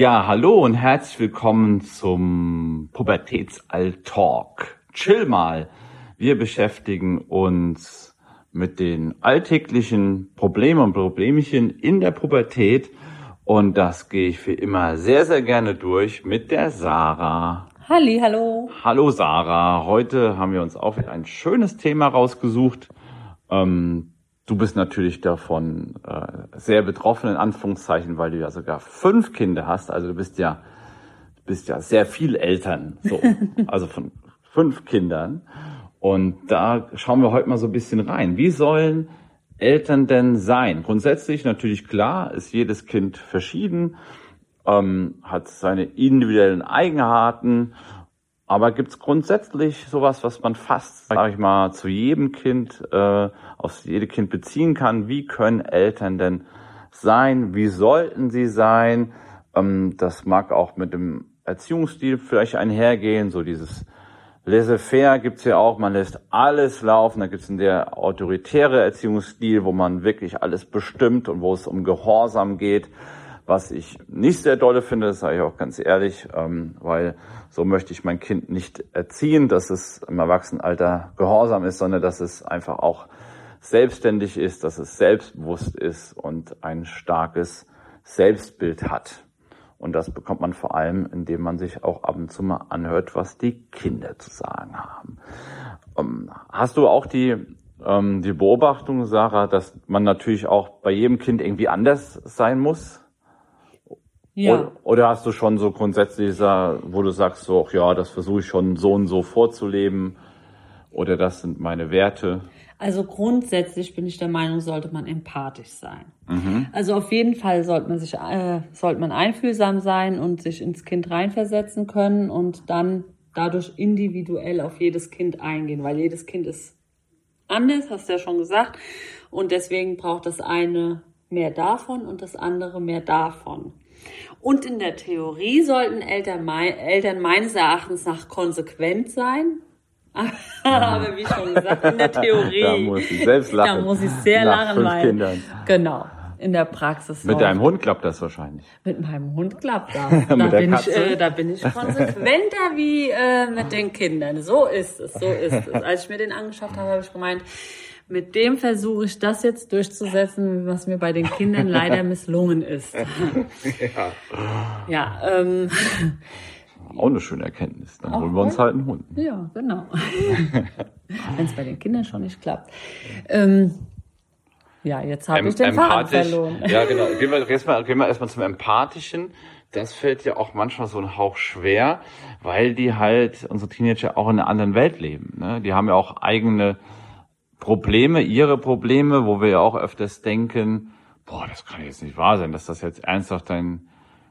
Ja, hallo und herzlich willkommen zum Pubertätsall-Talk. Chill mal. Wir beschäftigen uns mit den alltäglichen Problemen und Problemchen in der Pubertät und das gehe ich wie immer sehr, sehr gerne durch mit der Sarah. Halli, hallo. Hallo Sarah. Heute haben wir uns auch wieder ein schönes Thema rausgesucht. Ähm, Du bist natürlich davon äh, sehr betroffen, in Anführungszeichen, weil du ja sogar fünf Kinder hast. Also du bist ja, bist ja sehr viel Eltern, so. also von fünf Kindern. Und da schauen wir heute mal so ein bisschen rein. Wie sollen Eltern denn sein? Grundsätzlich natürlich klar, ist jedes Kind verschieden, ähm, hat seine individuellen Eigenarten aber gibt es grundsätzlich sowas, was man fast, sage ich mal, zu jedem Kind, äh, auf jede Kind beziehen kann? Wie können Eltern denn sein? Wie sollten sie sein? Ähm, das mag auch mit dem Erziehungsstil vielleicht einhergehen, so dieses Laissez-faire gibt's ja auch, man lässt alles laufen, da gibt's einen der autoritäre Erziehungsstil, wo man wirklich alles bestimmt und wo es um Gehorsam geht. Was ich nicht sehr dolle finde, das sage ich auch ganz ehrlich, ähm, weil so möchte ich mein Kind nicht erziehen, dass es im Erwachsenenalter gehorsam ist, sondern dass es einfach auch selbstständig ist, dass es selbstbewusst ist und ein starkes Selbstbild hat. Und das bekommt man vor allem, indem man sich auch ab und zu mal anhört, was die Kinder zu sagen haben. Ähm, hast du auch die, ähm, die Beobachtung, Sarah, dass man natürlich auch bei jedem Kind irgendwie anders sein muss? Ja. Oder hast du schon so grundsätzlich, wo du sagst, so, ja, das versuche ich schon so und so vorzuleben oder das sind meine Werte? Also grundsätzlich bin ich der Meinung, sollte man empathisch sein. Mhm. Also auf jeden Fall sollte man sich, äh, sollte man einfühlsam sein und sich ins Kind reinversetzen können und dann dadurch individuell auf jedes Kind eingehen, weil jedes Kind ist anders, hast du ja schon gesagt. Und deswegen braucht das eine mehr davon und das andere mehr davon. Und in der Theorie sollten Eltern, Eltern meines Erachtens nach konsequent sein. Aber wie schon gesagt, in der Theorie. Da muss ich selbst lachen. Da muss ich sehr Nach lachen, weil. Kindern. Genau. In der Praxis. Mit deinem Hund klappt das wahrscheinlich. Mit meinem Hund klappt das. Da, bin, ich, äh, da bin ich konsequenter wie äh, mit den Kindern. So ist es, so ist es. Als ich mir den angeschafft habe, habe ich gemeint, mit dem versuche ich das jetzt durchzusetzen, was mir bei den Kindern leider misslungen ist. ja. Ja, ähm, auch eine schöne Erkenntnis. Dann holen wir uns halt einen Hund. Ja, genau. Wenn es bei den Kindern schon nicht klappt. Ähm, ja, jetzt habe ich den Faden verloren. Ja, genau. Gehen wir, erstmal, gehen wir erstmal zum Empathischen. Das fällt ja auch manchmal so ein Hauch schwer, weil die halt, unsere Teenager auch in einer anderen Welt leben. Ne? Die haben ja auch eigene Probleme, ihre Probleme, wo wir ja auch öfters denken, boah, das kann jetzt nicht wahr sein, dass das jetzt ernsthaft dein,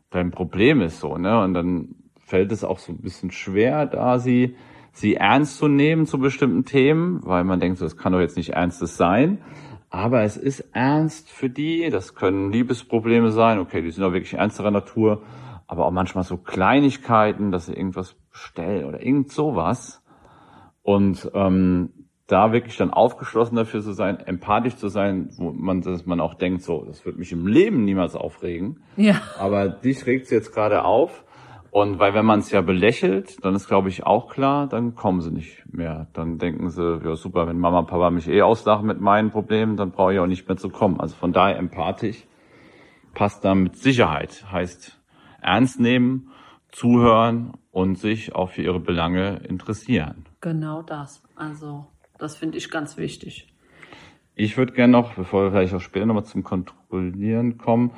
dein Problem ist, so, ne? Und dann fällt es auch so ein bisschen schwer, da sie, sie ernst zu nehmen zu bestimmten Themen, weil man denkt, so, das kann doch jetzt nicht ernstes sein. Aber es ist ernst für die, das können Liebesprobleme sein, okay, die sind auch wirklich ernsterer Natur, aber auch manchmal so Kleinigkeiten, dass sie irgendwas bestellen oder irgend sowas. Und ähm, da wirklich dann aufgeschlossen dafür zu sein, empathisch zu sein, wo man, dass man auch denkt, so, das wird mich im Leben niemals aufregen. Ja. Aber dich regt es jetzt gerade auf. Und weil wenn man es ja belächelt, dann ist glaube ich auch klar, dann kommen sie nicht mehr. Dann denken sie, ja super, wenn Mama und Papa mich eh auslachen mit meinen Problemen, dann brauche ich auch nicht mehr zu kommen. Also von daher empathisch passt da mit Sicherheit. Heißt ernst nehmen, zuhören und sich auch für ihre Belange interessieren. Genau das. Also das finde ich ganz wichtig. Ich würde gerne noch, bevor wir vielleicht auch später nochmal zum Kontrollieren kommen,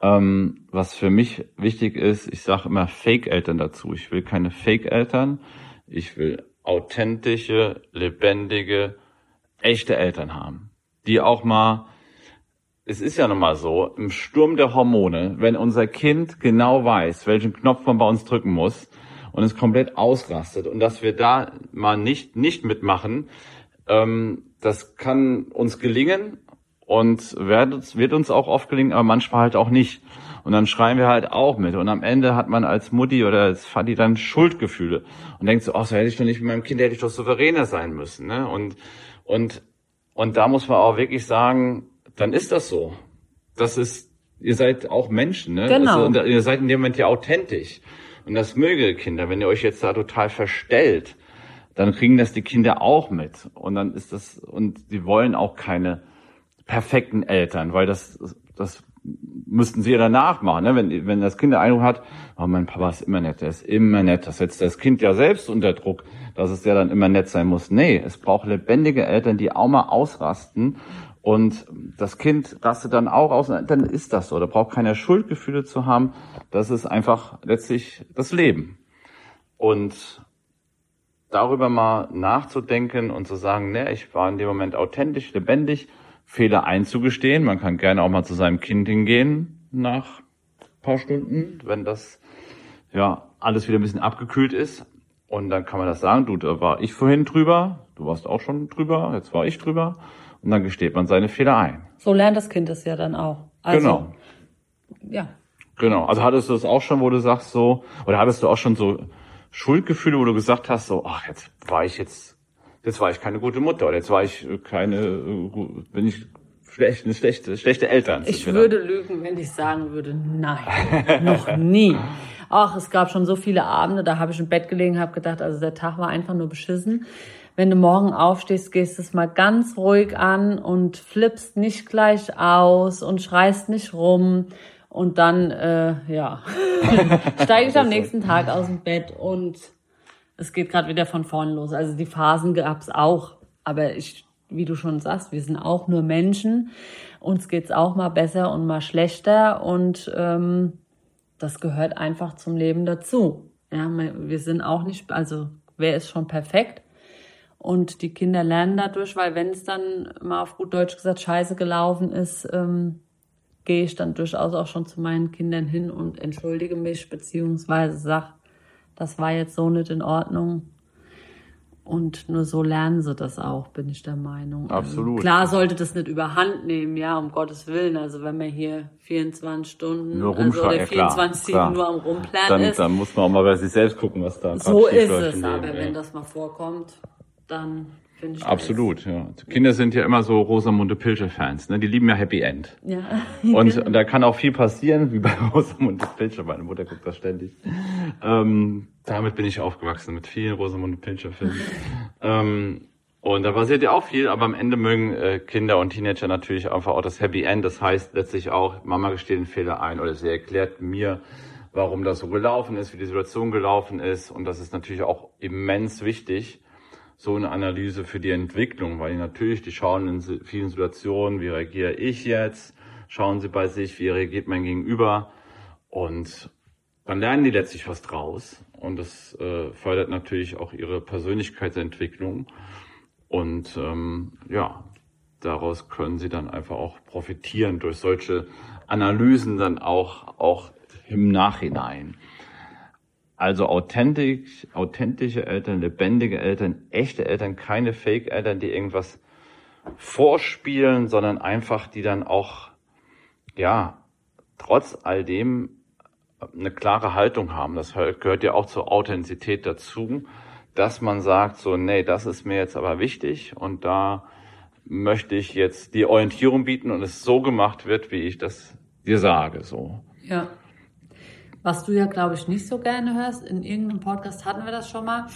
ähm, was für mich wichtig ist, ich sage immer Fake-Eltern dazu. Ich will keine Fake-Eltern. Ich will authentische, lebendige, echte Eltern haben, die auch mal es ist ja nun mal so, im Sturm der Hormone, wenn unser Kind genau weiß, welchen Knopf man bei uns drücken muss und es komplett ausrastet und dass wir da mal nicht, nicht mitmachen, das kann uns gelingen und wird, wird uns auch oft gelingen, aber manchmal halt auch nicht. Und dann schreien wir halt auch mit. Und am Ende hat man als Mutti oder als Vati dann Schuldgefühle und denkt so, ach, so hätte ich doch nicht mit meinem Kind, hätte ich doch souveräner sein müssen. Ne? Und, und, und da muss man auch wirklich sagen, dann ist das so. Das ist ihr seid auch Menschen, ne? Genau. Also, ihr seid in dem Moment ja authentisch. Und das möge Kinder, wenn ihr euch jetzt da total verstellt, dann kriegen das die Kinder auch mit. Und dann ist das, und sie wollen auch keine perfekten Eltern, weil das, das müssten sie ja danach machen, ne? wenn, wenn das Kind den Eindruck hat, oh, mein Papa ist immer nett, der ist immer nett, das setzt das Kind ja selbst unter Druck, dass es ja dann immer nett sein muss. Nee, es braucht lebendige Eltern, die auch mal ausrasten und das Kind rastet dann auch aus, dann ist das so. Da braucht keiner Schuldgefühle zu haben. Das ist einfach letztlich das Leben. Und darüber mal nachzudenken und zu sagen, ne, ich war in dem Moment authentisch, lebendig, Fehler einzugestehen. Man kann gerne auch mal zu seinem Kind hingehen nach paar Stunden, wenn das ja alles wieder ein bisschen abgekühlt ist. Und dann kann man das sagen, du, da war ich vorhin drüber, du warst auch schon drüber, jetzt war ich drüber. Und dann gesteht man seine Fehler ein. So lernt das Kind es ja dann auch. Also, genau. Ja. Genau. Also hattest du das auch schon, wo du sagst so, oder hattest du auch schon so Schuldgefühle, wo du gesagt hast, so, ach, jetzt war ich jetzt jetzt war ich keine gute Mutter oder jetzt war ich keine, bin ich schlecht, eine schlechte, schlechte Eltern. Ich würde lügen, wenn ich sagen würde, nein, noch nie. Ach, es gab schon so viele Abende, da habe ich im Bett gelegen, habe gedacht, also der Tag war einfach nur beschissen. Wenn du morgen aufstehst, gehst es mal ganz ruhig an und flippst nicht gleich aus und schreist nicht rum. Und dann, äh, ja, steige ich am nächsten Tag aus dem Bett und es geht gerade wieder von vorn los. Also die Phasen gab es auch. Aber ich, wie du schon sagst, wir sind auch nur Menschen. Uns geht's auch mal besser und mal schlechter. Und ähm, das gehört einfach zum Leben dazu. Ja, wir sind auch nicht, also wer ist schon perfekt? Und die Kinder lernen dadurch, weil wenn es dann mal auf gut Deutsch gesagt scheiße gelaufen ist, ähm, gehe ich dann durchaus auch schon zu meinen Kindern hin und entschuldige mich, beziehungsweise sag, das war jetzt so nicht in Ordnung. Und nur so lernen sie das auch, bin ich der Meinung. Also Absolut. klar sollte das nicht überhand nehmen, ja, um Gottes Willen. Also wenn man hier 24 Stunden nur also oder 24 ja, nur am Rumplanen dann, ist. Dann muss man auch mal bei sich selbst gucken, was da So ist es, aber ja. wenn das mal vorkommt, dann Absolut, ja. Kinder sind ja immer so Rosamunde Pilcher-Fans, ne? Die lieben ja Happy End. Ja. Und, und da kann auch viel passieren, wie bei Rosamunde Pilcher. Meine Mutter guckt das ständig. Ähm, damit bin ich aufgewachsen, mit vielen Rosamunde Pilcher-Filmen. ähm, und da passiert ja auch viel, aber am Ende mögen äh, Kinder und Teenager natürlich einfach auch das Happy End. Das heißt letztlich auch, Mama gesteht den Fehler ein oder sie erklärt mir, warum das so gelaufen ist, wie die Situation gelaufen ist. Und das ist natürlich auch immens wichtig, so eine Analyse für die Entwicklung, weil natürlich, die schauen in vielen Situationen, wie reagiere ich jetzt, schauen sie bei sich, wie reagiert mein Gegenüber? Und dann lernen die letztlich was draus. Und das äh, fördert natürlich auch ihre Persönlichkeitsentwicklung. Und ähm, ja, daraus können sie dann einfach auch profitieren durch solche Analysen dann auch, auch im Nachhinein. Also authentisch, authentische Eltern, lebendige Eltern, echte Eltern, keine Fake-Eltern, die irgendwas vorspielen, sondern einfach, die dann auch, ja, trotz all dem eine klare Haltung haben. Das gehört ja auch zur Authentizität dazu, dass man sagt so, nee, das ist mir jetzt aber wichtig und da möchte ich jetzt die Orientierung bieten und es so gemacht wird, wie ich das dir sage, so. Ja. Was du ja, glaube ich, nicht so gerne hörst, in irgendeinem Podcast hatten wir das schon mal,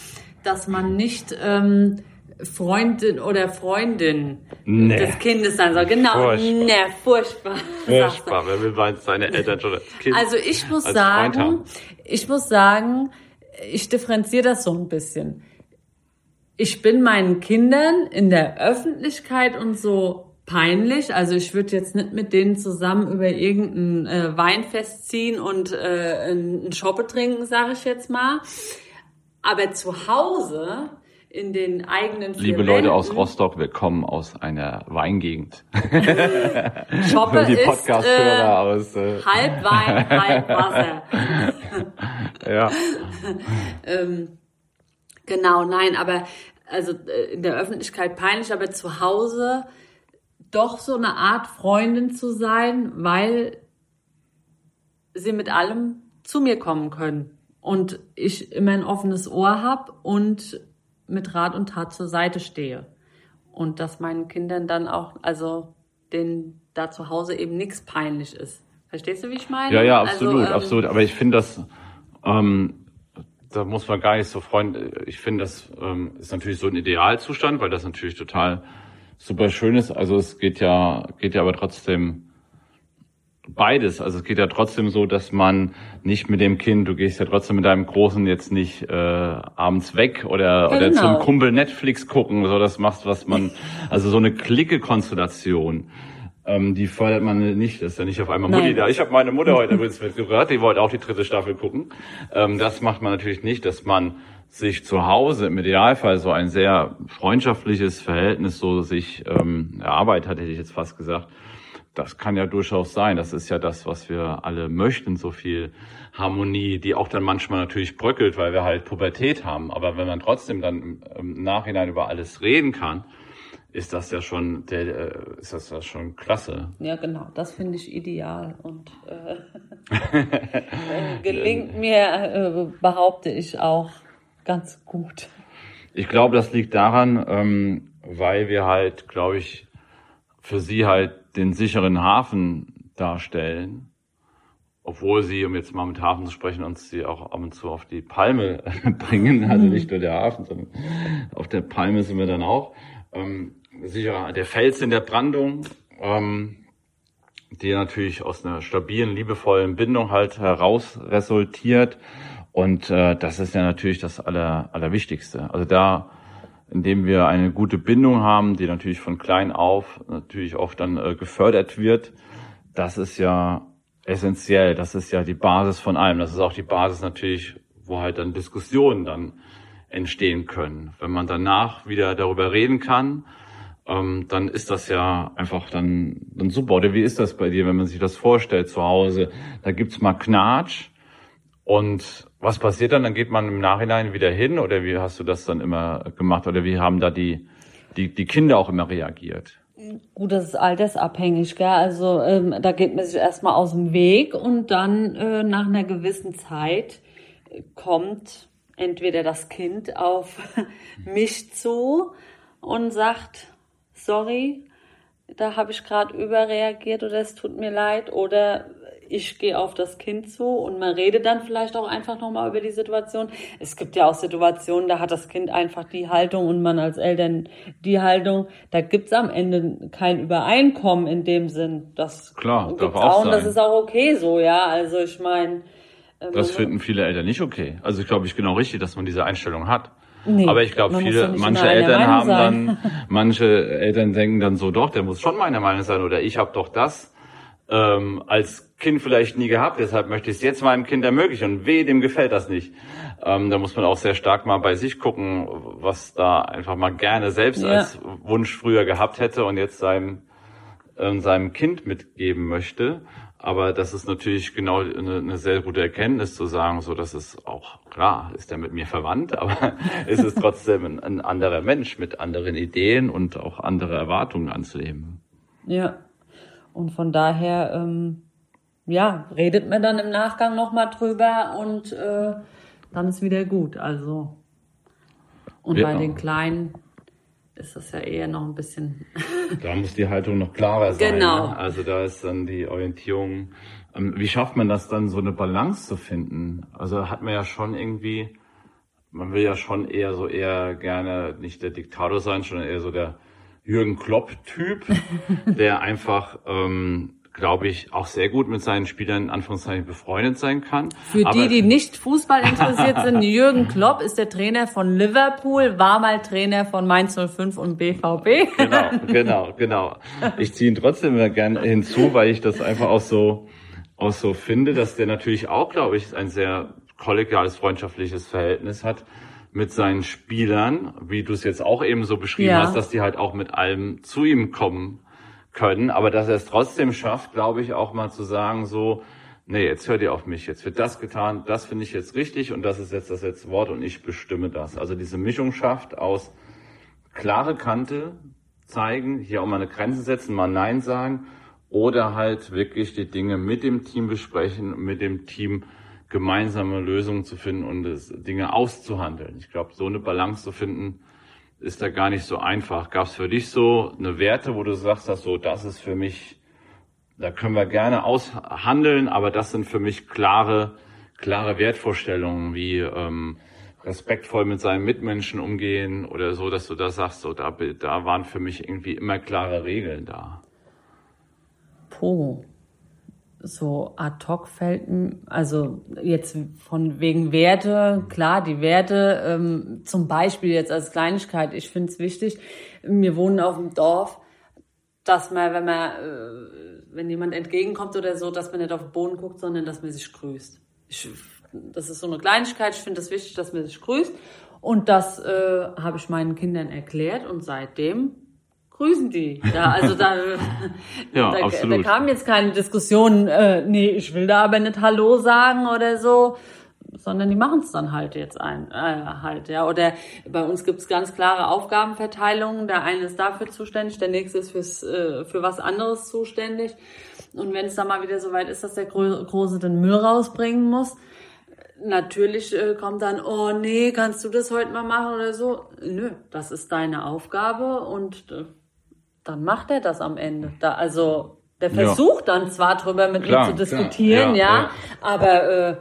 dass man nicht ähm, Freundin oder Freundin nee. des Kindes sein soll. Genau, furchtbar. Nee, furchtbar. Furchtbar, wer will meint seine Eltern schon als Kind Also ich muss sagen, ich muss sagen, ich differenziere das so ein bisschen. Ich bin meinen Kindern in der Öffentlichkeit und so peinlich. Also ich würde jetzt nicht mit denen zusammen über irgendein äh, Weinfest ziehen und äh, einen Schoppe trinken, sage ich jetzt mal. Aber zu Hause in den eigenen Liebe Leute Wänden, aus Rostock, wir kommen aus einer Weingegend. Schoppe die ist äh, aus, äh, halb Wein, halb Wasser. ja. ähm, genau, nein, aber also äh, in der Öffentlichkeit peinlich, aber zu Hause doch so eine Art Freundin zu sein, weil sie mit allem zu mir kommen können und ich immer ein offenes Ohr habe und mit Rat und Tat zur Seite stehe. Und dass meinen Kindern dann auch, also denen da zu Hause eben nichts peinlich ist. Verstehst du, wie ich meine? Ja, ja, absolut, also, ähm, absolut. Aber ich finde das, ähm, da muss man gar nicht so freuen. Ich finde, das ähm, ist natürlich so ein Idealzustand, weil das natürlich total super schön ist. Also es geht ja, geht ja aber trotzdem beides. Also es geht ja trotzdem so, dass man nicht mit dem Kind, du gehst ja trotzdem mit deinem Großen jetzt nicht äh, abends weg oder, genau. oder zum Kumpel Netflix gucken, so das machst, was man, also so eine Clique-Konstellation. Ähm, die fördert man nicht, das ist ja nicht auf einmal Nein. Mutti da. Ich habe meine Mutter heute übrigens mitgebracht, die wollte auch die dritte Staffel gucken. Ähm, das macht man natürlich nicht, dass man sich zu Hause im Idealfall so ein sehr freundschaftliches Verhältnis so sich ähm, erarbeitet hat, hätte ich jetzt fast gesagt, das kann ja durchaus sein. Das ist ja das, was wir alle möchten, so viel Harmonie, die auch dann manchmal natürlich bröckelt, weil wir halt Pubertät haben. Aber wenn man trotzdem dann im Nachhinein über alles reden kann, ist das ja schon, der, äh, ist das ja schon klasse. Ja, genau. Das finde ich ideal und äh, gelingt mir, äh, behaupte ich auch ganz gut. Ich glaube, das liegt daran, ähm, weil wir halt, glaube ich, für sie halt den sicheren Hafen darstellen, obwohl sie, um jetzt mal mit Hafen zu sprechen, uns sie auch ab und zu auf die Palme bringen, also nicht nur der Hafen, sondern auf der Palme sind wir dann auch. Ähm, sicher der Fels in der Brandung, ähm, die natürlich aus einer stabilen, liebevollen Bindung halt heraus resultiert. Und äh, das ist ja natürlich das Aller, Allerwichtigste. Also da indem wir eine gute Bindung haben, die natürlich von klein auf natürlich auch dann äh, gefördert wird. Das ist ja essentiell. Das ist ja die Basis von allem. Das ist auch die Basis natürlich, wo halt dann Diskussionen dann entstehen können. Wenn man danach wieder darüber reden kann, ähm, dann ist das ja einfach dann, dann super. Oder wie ist das bei dir, wenn man sich das vorstellt zu Hause? Da gibt's mal Knatsch und was passiert dann? Dann geht man im Nachhinein wieder hin oder wie hast du das dann immer gemacht oder wie haben da die, die, die Kinder auch immer reagiert? Gut, das ist altersabhängig, gell? Also ähm, da geht man sich erstmal aus dem Weg und dann äh, nach einer gewissen Zeit kommt entweder das Kind auf mich zu und sagt, sorry, da habe ich gerade überreagiert oder es tut mir leid oder ich gehe auf das Kind zu und man redet dann vielleicht auch einfach nochmal über die Situation. Es gibt ja auch Situationen, da hat das Kind einfach die Haltung und man als Eltern die Haltung. Da gibt's am Ende kein Übereinkommen in dem Sinn. Das Klar, darf auch, auch und das ist auch okay so, ja. Also ich meine. Ähm, das finden viele Eltern nicht okay. Also ich glaube ich genau richtig, dass man diese Einstellung hat. Nee, aber ich glaube, viele, manche Eltern haben sein. dann, manche Eltern denken dann so, doch, der muss schon meiner Meinung sein oder ich habe doch das ähm, als Kind vielleicht nie gehabt, deshalb möchte ich es jetzt meinem Kind ermöglichen und weh, dem gefällt das nicht. Ähm, da muss man auch sehr stark mal bei sich gucken, was da einfach mal gerne selbst ja. als Wunsch früher gehabt hätte und jetzt seinem, äh, seinem Kind mitgeben möchte. Aber das ist natürlich genau eine, eine, sehr gute Erkenntnis zu sagen, so dass es auch klar ist er mit mir verwandt, aber es ist trotzdem ein, ein anderer Mensch mit anderen Ideen und auch andere Erwartungen anzunehmen. Ja, und von daher, ähm, ja, redet man dann im Nachgang nochmal drüber und äh, dann ist wieder gut. Also. Und ja. bei den Kleinen ist das ja eher noch ein bisschen. da muss die Haltung noch klarer sein. Genau. Ne? Also da ist dann die Orientierung. Ähm, wie schafft man das dann, so eine Balance zu finden? Also hat man ja schon irgendwie, man will ja schon eher so eher gerne nicht der Diktator sein, sondern eher so der Jürgen Klopp-Typ, der einfach, ähm, glaube ich, auch sehr gut mit seinen Spielern in Anführungszeichen befreundet sein kann. Für Aber die, die nicht Fußball interessiert sind, Jürgen Klopp ist der Trainer von Liverpool, war mal Trainer von Mainz 05 und BVB. Genau, genau, genau. Ich ziehe ihn trotzdem immer gerne hinzu, weil ich das einfach auch so, auch so finde, dass der natürlich auch, glaube ich, ein sehr kollegiales, freundschaftliches Verhältnis hat mit seinen Spielern, wie du es jetzt auch eben so beschrieben ja. hast, dass die halt auch mit allem zu ihm kommen können, aber dass er es trotzdem schafft, glaube ich, auch mal zu sagen, so, nee, jetzt hört ihr auf mich, jetzt wird das getan, das finde ich jetzt richtig und das ist jetzt das letzte Wort und ich bestimme das. Also diese Mischung schafft aus klare Kante zeigen, hier auch mal eine Grenze setzen, mal Nein sagen oder halt wirklich die Dinge mit dem Team besprechen, mit dem Team gemeinsame Lösungen zu finden und es, Dinge auszuhandeln. Ich glaube, so eine Balance zu finden, ist da gar nicht so einfach. Gab es für dich so eine Werte, wo du sagst, dass so, das ist für mich da können wir gerne aushandeln, aber das sind für mich klare, klare Wertvorstellungen wie ähm, respektvoll mit seinen Mitmenschen umgehen oder so, dass du da sagst, so da, da waren für mich irgendwie immer klare Regeln da. Puh. So ad hoc fällt, also jetzt von wegen Werte, klar, die Werte, ähm, zum Beispiel jetzt als Kleinigkeit, ich finde es wichtig, wir wohnen auf dem Dorf, dass man, wenn man, äh, wenn jemand entgegenkommt oder so, dass man nicht auf den Boden guckt, sondern dass man sich grüßt. Ich das ist so eine Kleinigkeit. Ich finde es das wichtig, dass man sich grüßt. Und das äh, habe ich meinen Kindern erklärt und seitdem grüßen die. Ja, also da, ja, da, da kam jetzt keine Diskussion, äh, nee, ich will da aber nicht Hallo sagen oder so, sondern die machen es dann halt jetzt ein, äh, halt, ja. Oder bei uns gibt es ganz klare Aufgabenverteilungen. Der eine ist dafür zuständig, der nächste ist fürs, äh, für was anderes zuständig. Und wenn es dann mal wieder so weit ist, dass der Große den Müll rausbringen muss, natürlich äh, kommt dann, oh nee, kannst du das heute mal machen oder so? Nö, das ist deine Aufgabe und äh, dann macht er das am Ende. Da, also der versucht ja. dann zwar drüber mit klar, mir zu diskutieren, ja, ja, ja, aber äh,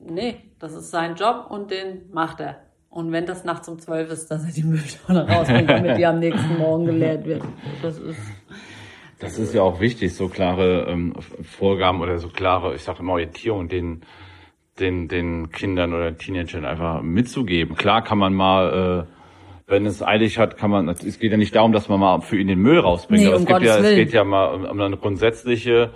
nee, das ist sein Job und den macht er. Und wenn das nachts um zwölf ist, dass er die Mülltonne rausbringt, damit die am nächsten Morgen geleert wird. Das ist das ist ja auch wichtig, so klare ähm, Vorgaben oder so klare, ich sage immer Orientierung, denen den, den Kindern oder Teenagern einfach mitzugeben. Klar kann man mal, äh, wenn es eilig hat, kann man, es geht ja nicht darum, dass man mal für ihn den Müll rausbringt, nee, aber um es, gibt ja, es geht ja mal um, um eine grundsätzliche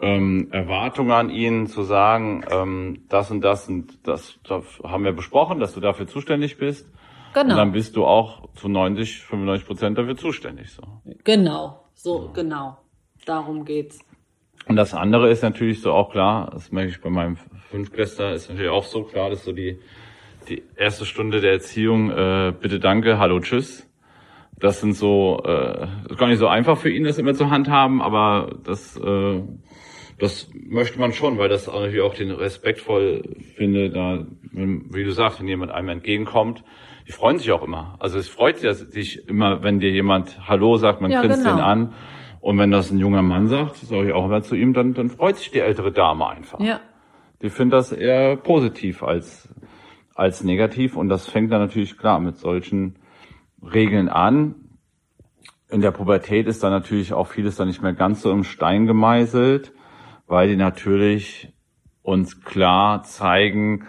ähm, Erwartung an ihn zu sagen, ähm, das und das und das, das haben wir besprochen, dass du dafür zuständig bist. Genau. Und dann bist du auch zu 90, 95 Prozent dafür zuständig. So. Genau, so genau. Darum geht's. Und das andere ist natürlich so auch klar, das merke ich bei meinem Fünftklässler, ist natürlich auch so klar, dass so die, die erste Stunde der Erziehung, äh, bitte danke, hallo, tschüss. Das sind so, äh, ist gar nicht so einfach für ihn, das immer zu handhaben, aber das, äh, das möchte man schon, weil das natürlich auch den respektvoll finde, da, wie du sagst, wenn jemand einem entgegenkommt, die freuen sich auch immer. Also es freut sich immer, wenn dir jemand Hallo sagt, man ja, grinst genau. den an. Und wenn das ein junger Mann sagt, sage ich auch immer zu ihm, dann, dann freut sich die ältere Dame einfach. Ja. Die findet das eher positiv als, als negativ. Und das fängt dann natürlich klar mit solchen Regeln an. In der Pubertät ist dann natürlich auch vieles dann nicht mehr ganz so im Stein gemeißelt, weil die natürlich uns klar zeigen,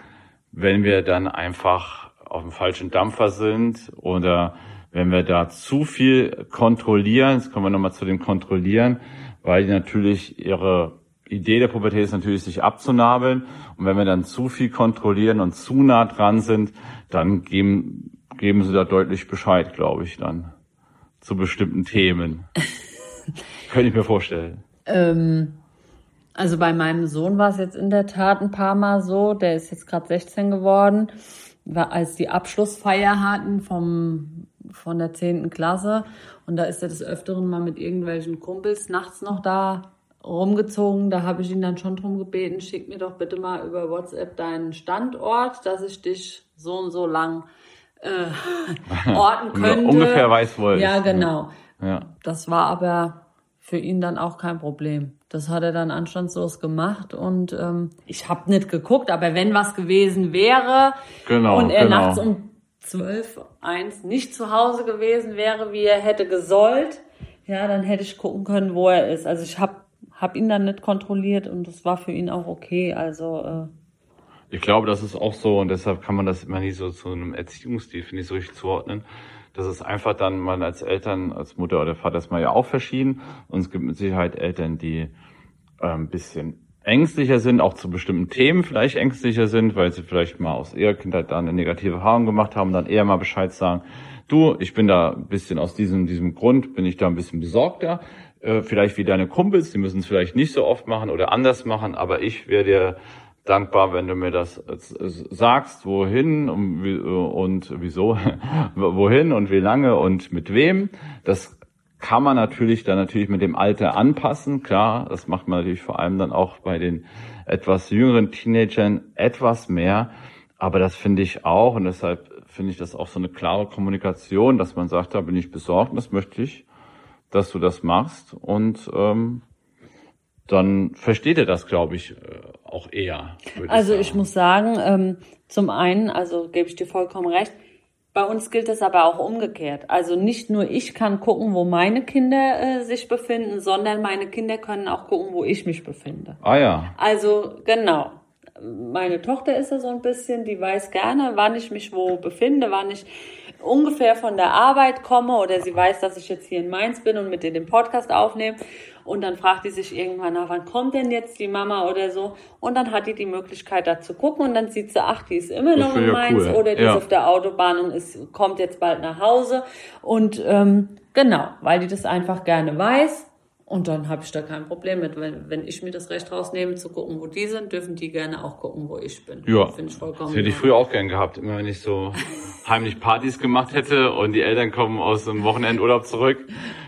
wenn wir dann einfach auf dem falschen Dampfer sind oder wenn wir da zu viel kontrollieren, jetzt kommen wir nochmal zu dem Kontrollieren, weil die natürlich ihre Idee der Pubertät ist natürlich, sich abzunabeln. Und wenn wir dann zu viel kontrollieren und zu nah dran sind, dann geben, geben sie da deutlich Bescheid, glaube ich, dann zu bestimmten Themen. Könnte ich mir vorstellen. Ähm, also bei meinem Sohn war es jetzt in der Tat ein paar Mal so. Der ist jetzt gerade 16 geworden. War, als die Abschlussfeier hatten vom von der zehnten Klasse und da ist er des Öfteren mal mit irgendwelchen Kumpels nachts noch da rumgezogen. Da habe ich ihn dann schon drum gebeten, schick mir doch bitte mal über WhatsApp deinen Standort, dass ich dich so und so lang äh, orten könnte. Ungefähr weiß wohl. Ja, genau. Ja. Das war aber für ihn dann auch kein Problem. Das hat er dann anstandslos gemacht und ähm, ich habe nicht geguckt, aber wenn was gewesen wäre genau, und er genau. nachts um zwölf, eins nicht zu Hause gewesen wäre, wie er hätte gesollt, ja, dann hätte ich gucken können, wo er ist. Also ich habe hab ihn dann nicht kontrolliert und das war für ihn auch okay. Also äh, ich glaube, das ist auch so und deshalb kann man das immer nie so zu einem Erziehungsstil, finde ich, so richtig zuordnen. Das ist einfach dann, man als Eltern, als Mutter oder Vater ist man ja auch verschieden und es gibt mit Sicherheit Eltern, die äh, ein bisschen ängstlicher sind, auch zu bestimmten Themen vielleicht ängstlicher sind, weil sie vielleicht mal aus ihrer Kindheit da eine negative Erfahrung gemacht haben, dann eher mal Bescheid sagen, du, ich bin da ein bisschen aus diesem, diesem Grund, bin ich da ein bisschen besorgter, äh, vielleicht wie deine Kumpels, die müssen es vielleicht nicht so oft machen oder anders machen, aber ich wäre dir dankbar, wenn du mir das äh, sagst, wohin und, und wieso, wohin und wie lange und mit wem. Das kann man natürlich dann natürlich mit dem Alter anpassen. Klar, das macht man natürlich vor allem dann auch bei den etwas jüngeren Teenagern etwas mehr. Aber das finde ich auch und deshalb finde ich das auch so eine klare Kommunikation, dass man sagt, da bin ich besorgt das möchte ich, dass du das machst. Und ähm, dann versteht er das, glaube ich, äh, auch eher. Also ich, ich muss sagen, ähm, zum einen, also gebe ich dir vollkommen recht, bei uns gilt es aber auch umgekehrt. Also nicht nur ich kann gucken, wo meine Kinder äh, sich befinden, sondern meine Kinder können auch gucken, wo ich mich befinde. Ah ja. Also genau. Meine Tochter ist ja so ein bisschen, die weiß gerne, wann ich mich wo befinde, wann ich ungefähr von der Arbeit komme oder sie weiß, dass ich jetzt hier in Mainz bin und mit ihr den Podcast aufnehme. Und dann fragt die sich irgendwann nach, wann kommt denn jetzt die Mama oder so? Und dann hat die die Möglichkeit, da zu gucken und dann sieht sie, ach, die ist immer noch in Mainz cool. oder die ja. ist auf der Autobahn und ist, kommt jetzt bald nach Hause. Und ähm, genau, weil die das einfach gerne weiß und dann habe ich da kein Problem mit. Wenn, wenn ich mir das Recht rausnehme, zu gucken, wo die sind, dürfen die gerne auch gucken, wo ich bin. Ja, Finde ich vollkommen. Das hätte ich früher auch gern gehabt. Immer wenn ich so heimlich Partys gemacht hätte und die Eltern kommen aus einem Wochenendurlaub zurück.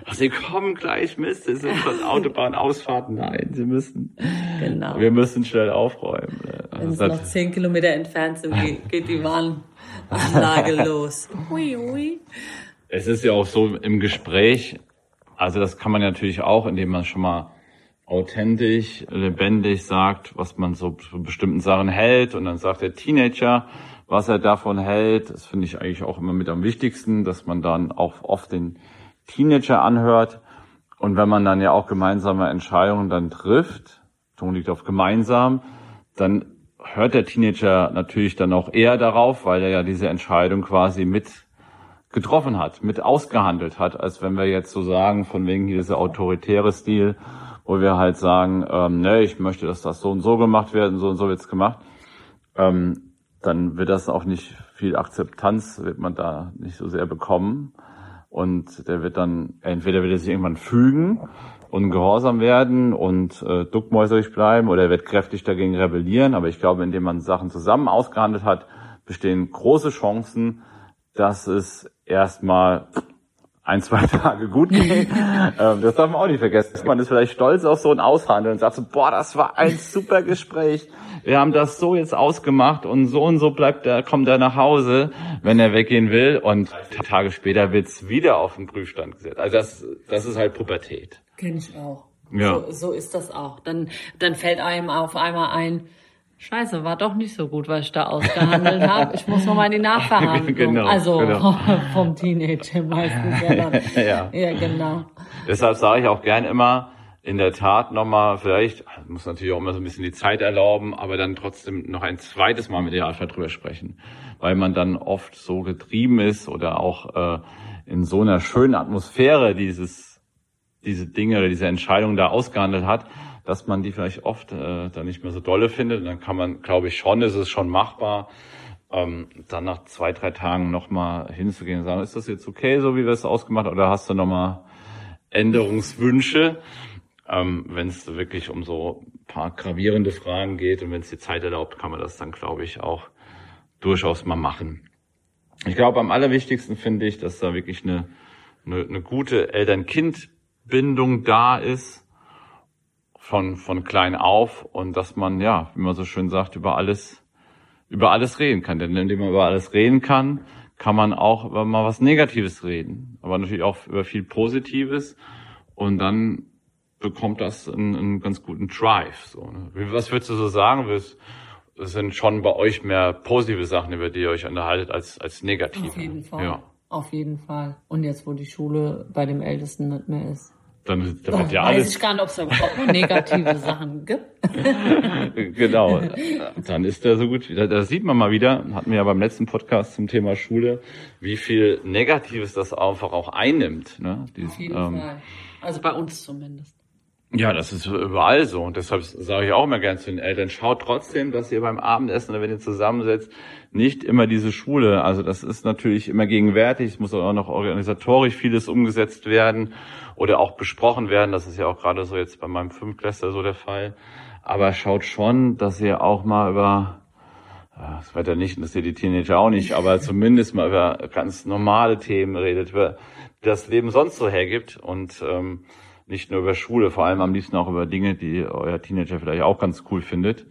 Ach, sie kommen gleich, Mist, sie sind von Autobahnausfahrten. Nein, sie müssen. Genau. Wir müssen schnell aufräumen. Wenn sie noch zehn Kilometer entfernt sind, geht die Warnanlage los. Hui, hui. Es ist ja auch so im Gespräch, also das kann man natürlich auch, indem man schon mal authentisch, lebendig sagt, was man so für bestimmten Sachen hält. Und dann sagt der Teenager, was er davon hält. Das finde ich eigentlich auch immer mit am wichtigsten, dass man dann auch oft den Teenager anhört. Und wenn man dann ja auch gemeinsame Entscheidungen dann trifft, Ton liegt auf gemeinsam, dann hört der Teenager natürlich dann auch eher darauf, weil er ja diese Entscheidung quasi mit getroffen hat, mit ausgehandelt hat, als wenn wir jetzt so sagen, von wegen hier dieser autoritäre Stil, wo wir halt sagen, ähm, ne, ich möchte, dass das so und so gemacht wird und so und so wird's gemacht, ähm, dann wird das auch nicht viel Akzeptanz, wird man da nicht so sehr bekommen. Und der wird dann, entweder wird er sich irgendwann fügen und gehorsam werden und äh, duckmäuserig bleiben oder er wird kräftig dagegen rebellieren. Aber ich glaube, indem man Sachen zusammen ausgehandelt hat, bestehen große Chancen, dass es erstmal ein, zwei Tage gut geht. ähm, das darf man auch nicht vergessen. Man ist vielleicht stolz auf so ein Aushandeln und sagt so, boah, das war ein super Gespräch. Wir haben das so jetzt ausgemacht und so und so bleibt er, kommt er nach Hause, wenn er weggehen will. Und Tage später wird's wieder auf den Prüfstand gesetzt. Also das, das ist halt Pubertät. Kenn ich auch. Ja. So, so ist das auch. Dann, dann fällt einem auf einmal ein, Scheiße, war doch nicht so gut, was ich da ausgehandelt habe. Ich muss nochmal in die Nachverhandlung. genau, also genau. vom Teenager meistens. Ja, ja. ja, genau. Deshalb sage ich auch gern immer, in der Tat nochmal, vielleicht, muss natürlich auch immer so ein bisschen die Zeit erlauben, aber dann trotzdem noch ein zweites Mal mit der Alpha drüber sprechen. Weil man dann oft so getrieben ist oder auch äh, in so einer schönen Atmosphäre dieses, diese Dinge oder diese Entscheidung da ausgehandelt hat, dass man die vielleicht oft äh, dann nicht mehr so dolle findet. Und dann kann man, glaube ich, schon, ist es schon machbar, ähm, dann nach zwei, drei Tagen nochmal hinzugehen und sagen, ist das jetzt okay, so wie wir es ausgemacht haben, oder hast du nochmal Änderungswünsche? Ähm, wenn es wirklich um so paar gravierende Fragen geht und wenn es die Zeit erlaubt, kann man das dann, glaube ich, auch durchaus mal machen. Ich glaube, am allerwichtigsten finde ich, dass da wirklich eine, eine, eine gute Eltern-Kind-Bindung da ist von, von klein auf und dass man, ja, wie man so schön sagt, über alles, über alles reden kann. Denn indem man über alles reden kann, kann man auch über mal was Negatives reden, aber natürlich auch über viel Positives und dann bekommt das einen, einen ganz guten Drive. So, ne? Was würdest du so sagen? Es sind schon bei euch mehr positive Sachen, über die ihr euch unterhaltet, als, als negative. Auf jeden Fall. Ja. Auf jeden Fall. Und jetzt, wo die Schule bei dem Ältesten nicht mehr ist. Dann, dann wird ja alles. Weiß ich gar nicht, ob es überhaupt noch negative Sachen gibt. genau. Dann ist er so gut. Da sieht man mal wieder, hatten wir ja beim letzten Podcast zum Thema Schule, wie viel Negatives das einfach auch einnimmt. Ne? Dies, Auf jeden ähm, Fall. Also bei uns zumindest. Ja, das ist überall so. Und deshalb sage ich auch immer gern zu den Eltern, schaut trotzdem, dass ihr beim Abendessen oder wenn ihr zusammensetzt, nicht immer diese Schule. Also das ist natürlich immer gegenwärtig. Es muss auch noch organisatorisch vieles umgesetzt werden oder auch besprochen werden. Das ist ja auch gerade so jetzt bei meinem Fünftklässler so der Fall. Aber schaut schon, dass ihr auch mal über, das weiter nicht, das interessiert die Teenager auch nicht, aber zumindest mal über ganz normale Themen redet, über das Leben sonst so hergibt und ähm, nicht nur über Schule, vor allem am liebsten auch über Dinge, die euer Teenager vielleicht auch ganz cool findet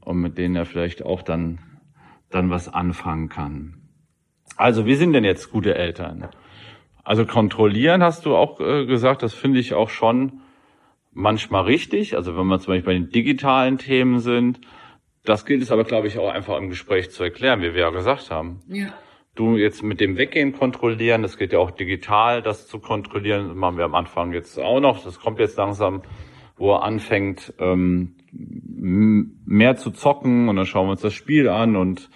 und mit denen er vielleicht auch dann, dann was anfangen kann. Also, wie sind denn jetzt gute Eltern? Also kontrollieren hast du auch äh, gesagt, das finde ich auch schon manchmal richtig, also wenn wir zum Beispiel bei den digitalen Themen sind. Das gilt es aber, glaube ich, auch einfach im Gespräch zu erklären, wie wir ja gesagt haben. Ja. Du jetzt mit dem Weggehen kontrollieren, das geht ja auch digital, das zu kontrollieren, das machen wir am Anfang jetzt auch noch. Das kommt jetzt langsam, wo er anfängt, ähm, mehr zu zocken und dann schauen wir uns das Spiel an und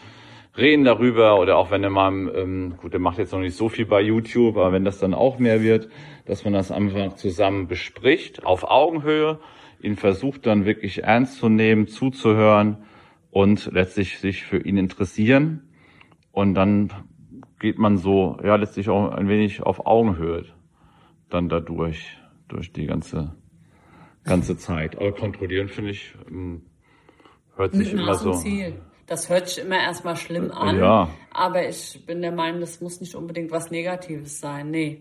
reden darüber oder auch wenn er mal, ähm, gut, der macht jetzt noch nicht so viel bei YouTube, aber wenn das dann auch mehr wird, dass man das einfach zusammen bespricht, auf Augenhöhe, ihn versucht dann wirklich ernst zu nehmen, zuzuhören und letztlich sich für ihn interessieren. Und dann geht man so, ja, letztlich auch ein wenig auf Augenhöhe dann dadurch, durch die ganze, ganze Zeit. Aber kontrollieren finde ich, ähm, hört sich immer so. Ziel. Das hört sich immer erstmal schlimm an. Ja. Aber ich bin der Meinung, das muss nicht unbedingt was Negatives sein. Nee.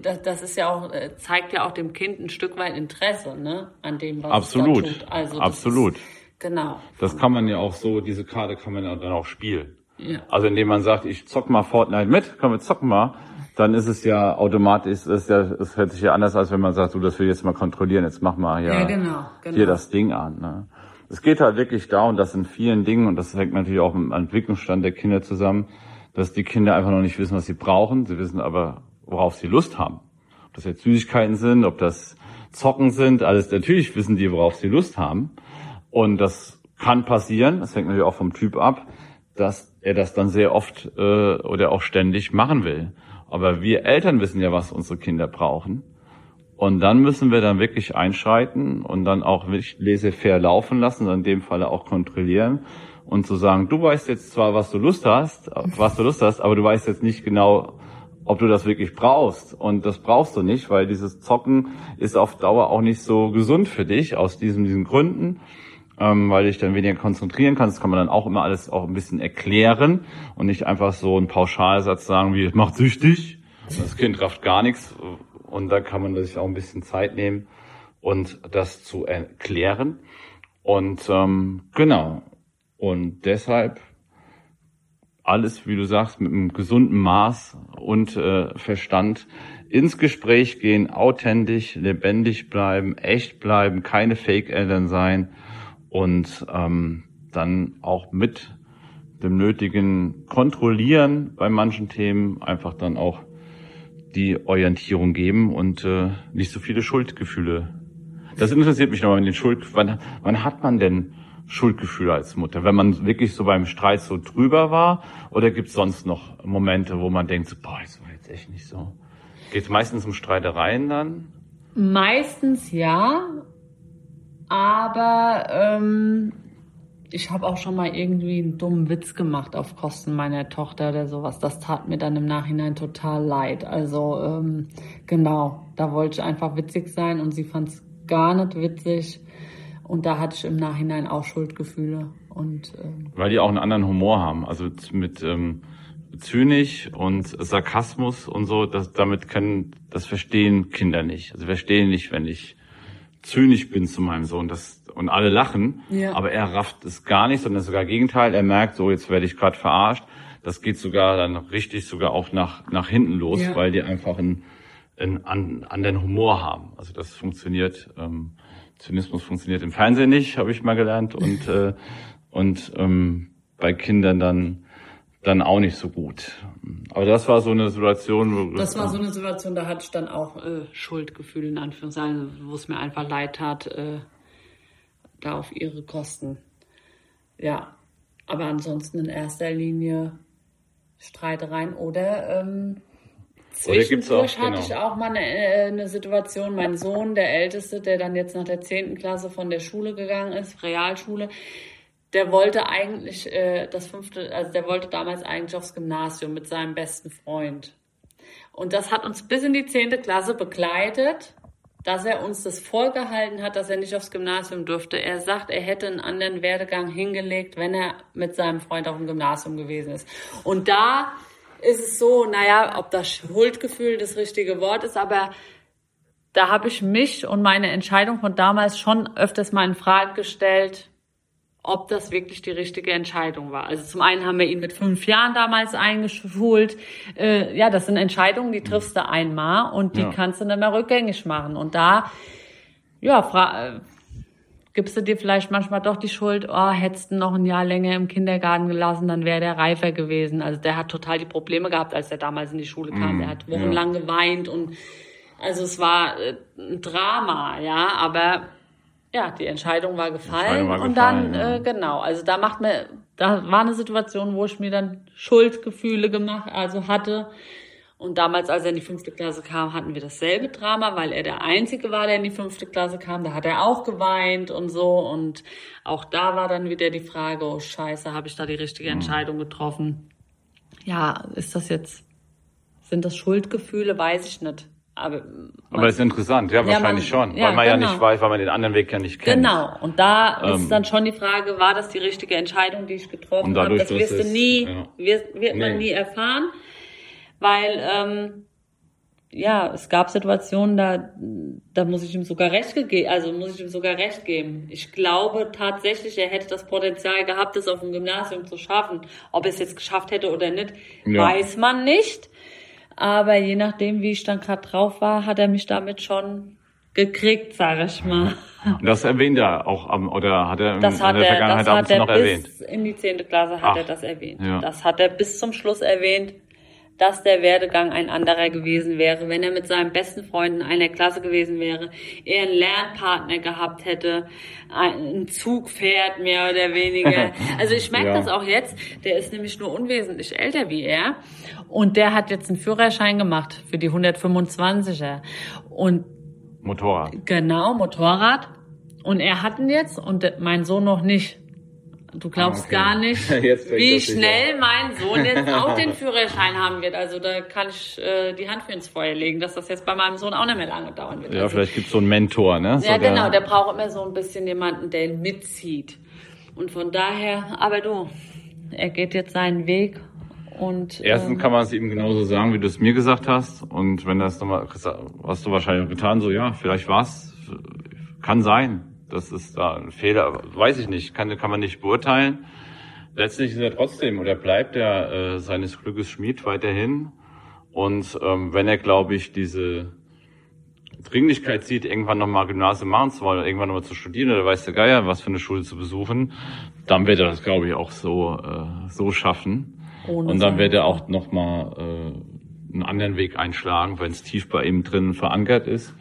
Das, das ist ja auch, äh, zeigt ja auch dem Kind ein Stück weit Interesse, ne, an dem, was Absolut. es da tut. Also Absolut. Ist, genau. Das kann man ja auch so, diese Karte kann man ja dann auch spielen. Ja. Also indem man sagt, ich zock mal Fortnite mit, komm, wir zocken mal, dann ist es ja automatisch, ist ja, das hört sich ja anders als wenn man sagt, du, das will ich jetzt mal kontrollieren, jetzt mach mal hier, ja, genau, genau. hier das Ding an. Ne? Es geht halt wirklich darum, dass in vielen Dingen, und das hängt natürlich auch im Entwicklungsstand der Kinder zusammen, dass die Kinder einfach noch nicht wissen, was sie brauchen. Sie wissen aber, worauf sie Lust haben. Ob das jetzt Süßigkeiten sind, ob das Zocken sind, alles natürlich wissen die, worauf sie Lust haben. Und das kann passieren, das hängt natürlich auch vom Typ ab, dass er das dann sehr oft äh, oder auch ständig machen will. Aber wir Eltern wissen ja, was unsere Kinder brauchen. Und dann müssen wir dann wirklich einschreiten und dann auch laissez-faire laufen lassen, in dem Falle auch kontrollieren und zu sagen, du weißt jetzt zwar, was du Lust hast, was du Lust hast, aber du weißt jetzt nicht genau, ob du das wirklich brauchst. Und das brauchst du nicht, weil dieses Zocken ist auf Dauer auch nicht so gesund für dich, aus diesen, diesen Gründen, ähm, weil dich dann weniger konzentrieren kannst. Das kann man dann auch immer alles auch ein bisschen erklären und nicht einfach so einen Pauschalsatz sagen wie, macht süchtig. Das Kind rafft gar nichts, und da kann man sich auch ein bisschen Zeit nehmen und das zu erklären. Und ähm, genau. Und deshalb alles, wie du sagst, mit einem gesunden Maß und äh, Verstand ins Gespräch gehen, authentisch, lebendig bleiben, echt bleiben, keine Fake-Eltern sein und ähm, dann auch mit dem nötigen Kontrollieren bei manchen Themen einfach dann auch die Orientierung geben und äh, nicht so viele Schuldgefühle. Das interessiert mich nochmal mit den Schuld. Wann, wann hat man denn Schuldgefühle als Mutter? Wenn man wirklich so beim Streit so drüber war oder gibt es sonst noch Momente, wo man denkt, so, boah, das war jetzt echt nicht so? Geht meistens um Streitereien dann? Meistens ja, aber ähm, ich habe auch schon mal irgendwie einen dummen Witz gemacht auf Kosten meiner Tochter oder sowas. Das tat mir dann im Nachhinein total leid. Also ähm, genau, da wollte ich einfach witzig sein und sie fand es gar nicht witzig. Und da hatte ich im Nachhinein auch Schuldgefühle. Und, ähm, Weil die auch einen anderen Humor haben. Also mit ähm, Zynisch und Sarkasmus und so, das, damit können, das verstehen Kinder nicht. Also verstehen nicht, wenn ich zynisch bin zu meinem Sohn. Das, und alle lachen, ja. aber er rafft es gar nicht, sondern sogar Gegenteil. Er merkt, so jetzt werde ich gerade verarscht. Das geht sogar dann richtig sogar auch nach nach hinten los, ja. weil die einfach einen, einen an, anderen Humor haben. Also das funktioniert. Ähm, Zynismus funktioniert im Fernsehen nicht, habe ich mal gelernt und äh, und ähm, bei Kindern dann dann auch nicht so gut. Aber das war so eine Situation, wo das war so eine Situation, da hatte ich dann auch äh, Schuldgefühle in Anführungszeichen, wo es mir einfach leid tat, äh, da auf ihre Kosten. Ja, aber ansonsten in erster Linie Streitereien oder ähm, Zwischendurch auch, hatte genau. ich auch mal eine, äh, eine, Situation, mein Sohn, der Älteste, der dann jetzt nach der zehnten Klasse von der Schule gegangen ist, Realschule, der wollte eigentlich äh, das fünfte, also der wollte damals eigentlich aufs Gymnasium mit seinem besten Freund. Und das hat uns bis in die zehnte Klasse begleitet dass er uns das vorgehalten hat, dass er nicht aufs Gymnasium durfte. Er sagt, er hätte einen anderen Werdegang hingelegt, wenn er mit seinem Freund auf dem Gymnasium gewesen ist. Und da ist es so, naja, ob das Schuldgefühl das richtige Wort ist, aber da habe ich mich und meine Entscheidung von damals schon öfters mal in Frage gestellt, ob das wirklich die richtige Entscheidung war. Also zum einen haben wir ihn mit fünf Jahren damals eingeschult. Äh, ja, das sind Entscheidungen, die triffst du einmal und die ja. kannst du dann mehr rückgängig machen. Und da ja, fra gibst du dir vielleicht manchmal doch die Schuld, oh, hättest du noch ein Jahr länger im Kindergarten gelassen, dann wäre der reifer gewesen. Also der hat total die Probleme gehabt, als er damals in die Schule kam. Mm, der hat wochenlang ja. geweint und also es war äh, ein Drama, ja, aber ja, die Entscheidung war gefallen war und gefallen, dann ja. äh, genau, also da macht mir da war eine Situation, wo ich mir dann Schuldgefühle gemacht, also hatte und damals, als er in die fünfte Klasse kam, hatten wir dasselbe Drama, weil er der Einzige war, der in die fünfte Klasse kam. Da hat er auch geweint und so. Und auch da war dann wieder die Frage, oh scheiße, habe ich da die richtige mhm. Entscheidung getroffen? Ja, ist das jetzt, sind das Schuldgefühle? Weiß ich nicht. Aber, aber ist interessant, ja, wahrscheinlich ja, man, schon, ja, weil man genau. ja nicht weiß, weil man den anderen Weg ja nicht kennt. Genau, und da ähm, ist dann schon die Frage, war das die richtige Entscheidung, die ich getroffen habe? Das wirst du nie, ja. wird, wird nee. man nie erfahren weil ähm, ja, es gab Situationen, da, da muss ich ihm sogar recht geben, also muss ich ihm sogar recht geben. Ich glaube tatsächlich, er hätte das Potenzial gehabt, es auf dem Gymnasium zu schaffen. Ob er es jetzt geschafft hätte oder nicht, weiß man nicht. Aber je nachdem, wie ich dann gerade drauf war, hat er mich damit schon gekriegt, sage ich mal. Das erwähnt er auch, oder hat er das in, hat der Vergangenheit das hat er noch bis erwähnt? In die zehnte Klasse hat Ach, er das erwähnt. Ja. Das hat er bis zum Schluss erwähnt dass der Werdegang ein anderer gewesen wäre, wenn er mit seinen besten Freunden einer Klasse gewesen wäre, er einen Lernpartner gehabt hätte, ein Zugpferd mehr oder weniger. Also ich merke ja. das auch jetzt, der ist nämlich nur unwesentlich älter wie er und der hat jetzt einen Führerschein gemacht für die 125er und Motorrad. Genau, Motorrad. Und er hat ihn jetzt und mein Sohn noch nicht. Du glaubst ah, okay. gar nicht, wie schnell mein Sohn jetzt auch den Führerschein haben wird. Also da kann ich äh, die Hand für ins Feuer legen, dass das jetzt bei meinem Sohn auch nicht mehr lange dauern wird. Ja, also, vielleicht gibt's so einen Mentor, ne? Ja, Sogar. genau, der braucht immer so ein bisschen jemanden, der ihn mitzieht. Und von daher, aber du, er geht jetzt seinen Weg und, Erstens ähm, kann man es ihm genauso sagen, wie du es mir gesagt hast. Und wenn das nochmal, hast du wahrscheinlich getan, so ja, vielleicht war's, kann sein das ist da ein Fehler, weiß ich nicht, kann, kann man nicht beurteilen. Letztlich ist er trotzdem oder bleibt er äh, seines Glückes Schmied weiterhin. Und ähm, wenn er, glaube ich, diese Dringlichkeit sieht, irgendwann nochmal Gymnasium machen zu wollen, irgendwann nochmal zu studieren oder weiß der Geier, was für eine Schule zu besuchen, dann wird er das, glaube ich, auch so, äh, so schaffen. Ohne Und dann wird er auch nochmal äh, einen anderen Weg einschlagen, wenn es tief bei ihm drin verankert ist.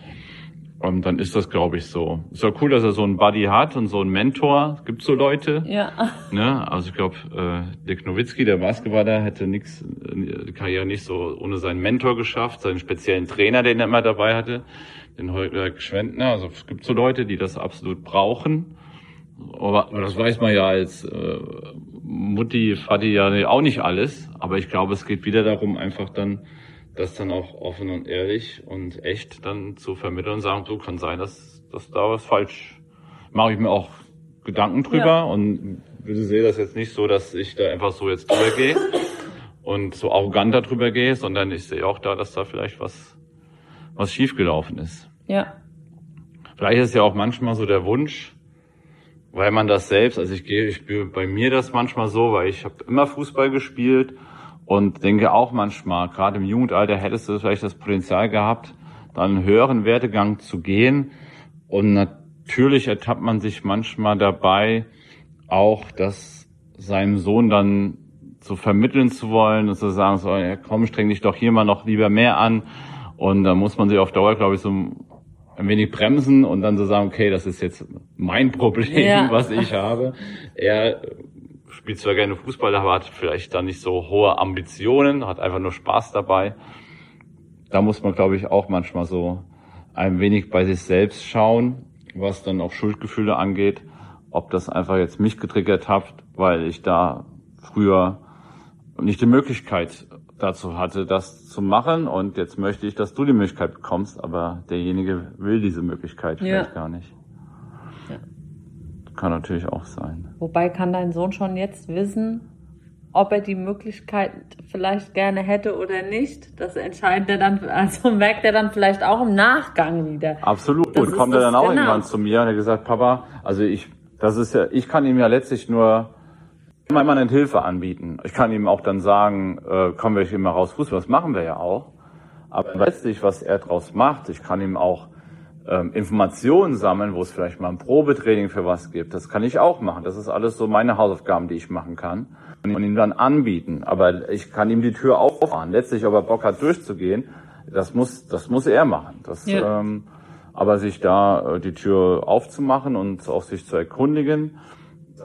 Und dann ist das, glaube ich, so. Ist ja cool, dass er so einen Buddy hat und so einen Mentor. Es gibt so Leute. Ja. Ne? Also ich glaube, äh, Dirk Nowitzki, der Basketballer, hätte nix, die Karriere nicht so ohne seinen Mentor geschafft, seinen speziellen Trainer, den er immer dabei hatte, den Holger Schwendner. Also es gibt so Leute, die das absolut brauchen. Aber, aber das weiß man ja als äh, Mutti, Vati ja auch nicht alles. Aber ich glaube, es geht wieder darum, einfach dann das dann auch offen und ehrlich und echt dann zu vermitteln und sagen, so kann sein, dass, dass da was falsch, mache ich mir auch Gedanken drüber ja. und sehe das jetzt nicht so, dass ich da einfach so jetzt drüber gehe und so arrogant darüber gehe, sondern ich sehe auch da, dass da vielleicht was, was schiefgelaufen ist. Ja. Vielleicht ist ja auch manchmal so der Wunsch, weil man das selbst, also ich gehe, ich spüre bei mir das manchmal so, weil ich habe immer Fußball gespielt und denke auch manchmal, gerade im Jugendalter hättest du vielleicht das Potenzial gehabt, dann einen höheren Werdegang zu gehen. Und natürlich ertappt man sich manchmal dabei, auch das seinem Sohn dann zu vermitteln zu wollen und zu sagen, so, ja, komm, streng dich doch hier mal noch lieber mehr an. Und da muss man sich auf Dauer, glaube ich, so ein wenig bremsen und dann so sagen, okay, das ist jetzt mein Problem, ja. was ich habe. Er spielt zwar gerne Fußball, aber hat vielleicht dann nicht so hohe Ambitionen, hat einfach nur Spaß dabei. Da muss man, glaube ich, auch manchmal so ein wenig bei sich selbst schauen, was dann auch Schuldgefühle angeht, ob das einfach jetzt mich getriggert hat, weil ich da früher nicht die Möglichkeit dazu hatte, das zu machen und jetzt möchte ich, dass du die Möglichkeit bekommst, aber derjenige will diese Möglichkeit vielleicht ja. gar nicht. Kann natürlich auch sein. Wobei kann dein Sohn schon jetzt wissen, ob er die Möglichkeit vielleicht gerne hätte oder nicht. Das entscheidet er dann, also merkt er dann vielleicht auch im Nachgang wieder. Absolut. Das und kommt er dann auch genau. irgendwann zu mir und er gesagt, Papa, also ich, das ist ja, ich kann ihm ja letztlich nur permanent Hilfe anbieten. Ich kann ihm auch dann sagen, äh, kommen wir hier mal raus Fußball, das machen wir ja auch. Aber letztlich, was er draus macht, ich kann ihm auch ähm, Informationen sammeln, wo es vielleicht mal ein Probetraining für was gibt. Das kann ich auch machen. Das ist alles so meine Hausaufgaben, die ich machen kann und ihm dann anbieten. Aber ich kann ihm die Tür aufmachen. Letztlich, ob er Bock hat, durchzugehen, das muss, das muss er machen. Das, ja. ähm, aber sich da äh, die Tür aufzumachen und auch sich zu erkundigen,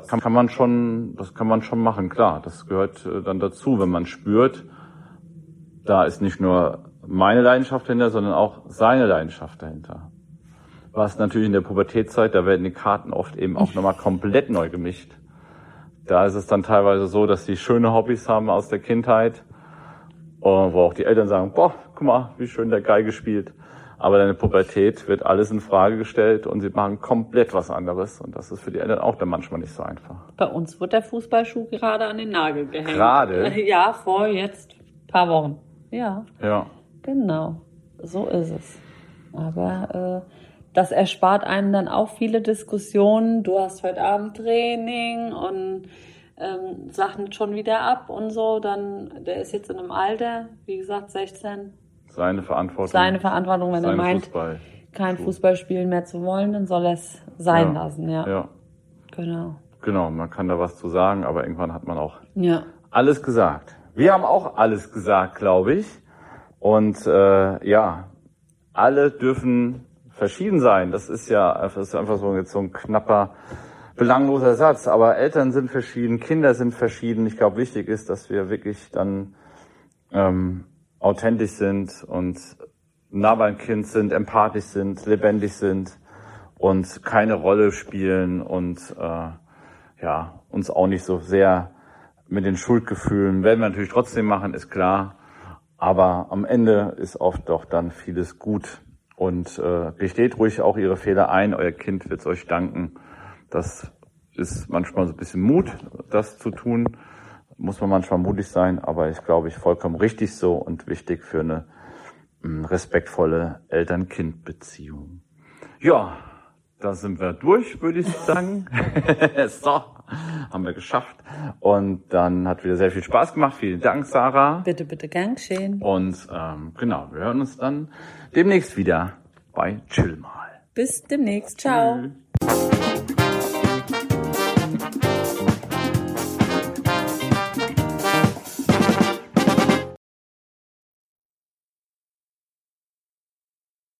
kann, kann man schon, das kann man schon machen, klar. Das gehört äh, dann dazu, wenn man spürt, da ist nicht nur meine Leidenschaft dahinter, sondern auch seine Leidenschaft dahinter. Was natürlich in der Pubertätzeit, da werden die Karten oft eben auch nochmal komplett neu gemischt. Da ist es dann teilweise so, dass sie schöne Hobbys haben aus der Kindheit, wo auch die Eltern sagen, boah, guck mal, wie schön der Geige spielt. Aber in der Pubertät wird alles in Frage gestellt und sie machen komplett was anderes. Und das ist für die Eltern auch dann manchmal nicht so einfach. Bei uns wird der Fußballschuh gerade an den Nagel gehängt. Gerade? Ja, vor jetzt paar Wochen. Ja. Ja. Genau. So ist es. Aber äh, das erspart einem dann auch viele Diskussionen. Du hast heute Abend Training und ähm, Sachen schon wieder ab und so. Dann, der ist jetzt in einem Alter, wie gesagt, 16. Seine Verantwortung. Seine Verantwortung, wenn er meint, Fußball. kein Fußball spielen mehr zu wollen, dann soll er es sein ja. lassen, ja. Ja. Genau. Genau, man kann da was zu sagen, aber irgendwann hat man auch ja. alles gesagt. Wir haben auch alles gesagt, glaube ich. Und äh, ja, alle dürfen verschieden sein. Das ist ja das ist einfach so, jetzt so ein knapper, belangloser Satz. Aber Eltern sind verschieden, Kinder sind verschieden. Ich glaube, wichtig ist, dass wir wirklich dann ähm, authentisch sind und nah beim Kind sind, empathisch sind, lebendig sind und keine Rolle spielen und äh, ja uns auch nicht so sehr mit den Schuldgefühlen werden wir natürlich trotzdem machen, ist klar. Aber am Ende ist oft doch dann vieles gut. Und äh, gesteht ruhig auch Ihre Fehler ein. Euer Kind wird es euch danken. Das ist manchmal so ein bisschen Mut, das zu tun. Muss man manchmal mutig sein, aber ich glaube, ich vollkommen richtig so und wichtig für eine mh, respektvolle Eltern-Kind-Beziehung. Ja, da sind wir durch, würde ich sagen. so, haben wir geschafft. Und dann hat wieder sehr viel Spaß gemacht. Vielen Dank, Sarah. Bitte, bitte, gern geschehen. Und ähm, genau, wir hören uns dann demnächst wieder bei Chill mal. Bis demnächst. Ciao. Tschüss.